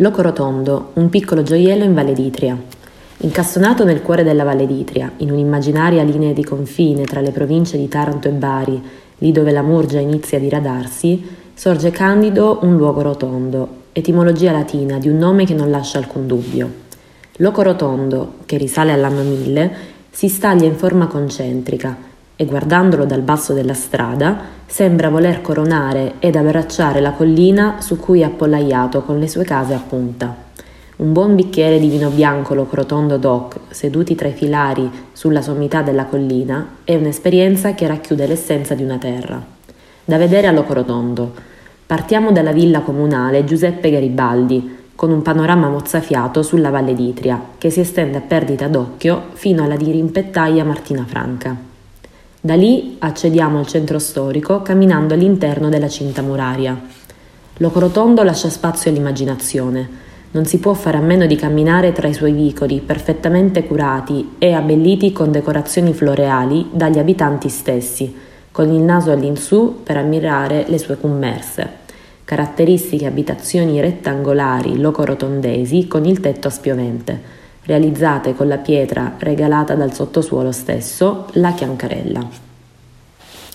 Loco Rotondo, un piccolo gioiello in Valle d'Itria. Incastonato nel cuore della Valle d'Itria, in un'immaginaria linea di confine tra le province di Taranto e Bari, lì dove la Murgia inizia a diradarsi, sorge Candido un luogo rotondo, etimologia latina di un nome che non lascia alcun dubbio. Loco rotondo, che risale all'anno 1000, si staglia in forma concentrica e guardandolo dal basso della strada sembra voler coronare ed abbracciare la collina su cui è appollaiato con le sue case a punta. Un buon bicchiere di vino bianco locrotondo doc, seduti tra i filari sulla sommità della collina, è un'esperienza che racchiude l'essenza di una terra. Da vedere a Locrotondo. Partiamo dalla villa comunale Giuseppe Garibaldi, con un panorama mozzafiato sulla Valle d'Itria, che si estende a perdita d'occhio fino alla dirimpettaia Martina Franca. Da lì accediamo al centro storico camminando all'interno della cinta muraria. Locorotondo lascia spazio all'immaginazione. Non si può fare a meno di camminare tra i suoi vicoli perfettamente curati e abbelliti con decorazioni floreali dagli abitanti stessi, con il naso all'insù per ammirare le sue commerse. Caratteristiche abitazioni rettangolari locorotondesi con il tetto a spiovente realizzate con la pietra regalata dal sottosuolo stesso, la Chiancarella.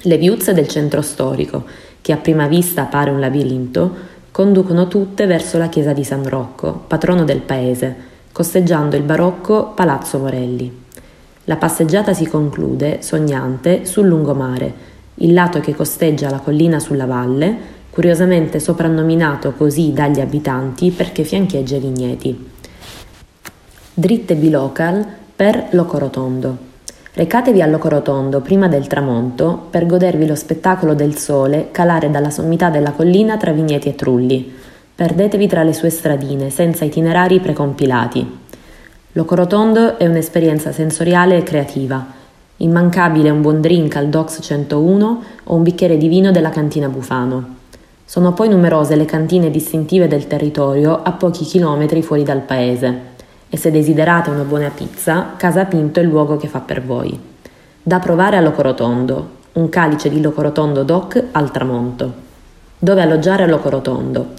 Le viuzze del centro storico, che a prima vista pare un labirinto, conducono tutte verso la chiesa di San Rocco, patrono del paese, costeggiando il barocco Palazzo Morelli. La passeggiata si conclude, sognante, sul lungomare, il lato che costeggia la collina sulla valle, curiosamente soprannominato così dagli abitanti perché fiancheggia i vigneti dritte bilocal per Locorotondo. Recatevi a Locorotondo prima del tramonto per godervi lo spettacolo del sole calare dalla sommità della collina tra vigneti e trulli. Perdetevi tra le sue stradine senza itinerari precompilati. Locorotondo è un'esperienza sensoriale e creativa. Immancabile un buon drink al Docs 101 o un bicchiere di vino della cantina Bufano. Sono poi numerose le cantine distintive del territorio a pochi chilometri fuori dal paese e se desiderate una buona pizza, Casa Pinto è il luogo che fa per voi. Da provare a Locorotondo, un calice di Locorotondo Doc al tramonto. Dove alloggiare a Locorotondo?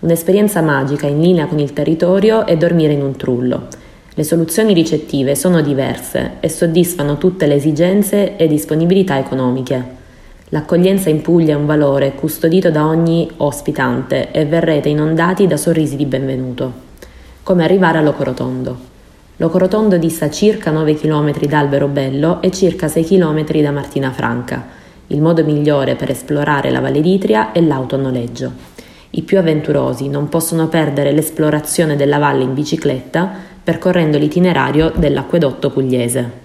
Un'esperienza magica in linea con il territorio e dormire in un trullo. Le soluzioni ricettive sono diverse e soddisfano tutte le esigenze e disponibilità economiche. L'accoglienza in Puglia è un valore custodito da ogni ospitante e verrete inondati da sorrisi di benvenuto come arrivare a Locorotondo. Locorotondo dista circa 9 km da Alberobello e circa 6 km da Martina Franca. Il modo migliore per esplorare la Valle d'Itria è l'autonoleggio. I più avventurosi non possono perdere l'esplorazione della valle in bicicletta percorrendo l'itinerario dell'acquedotto pugliese.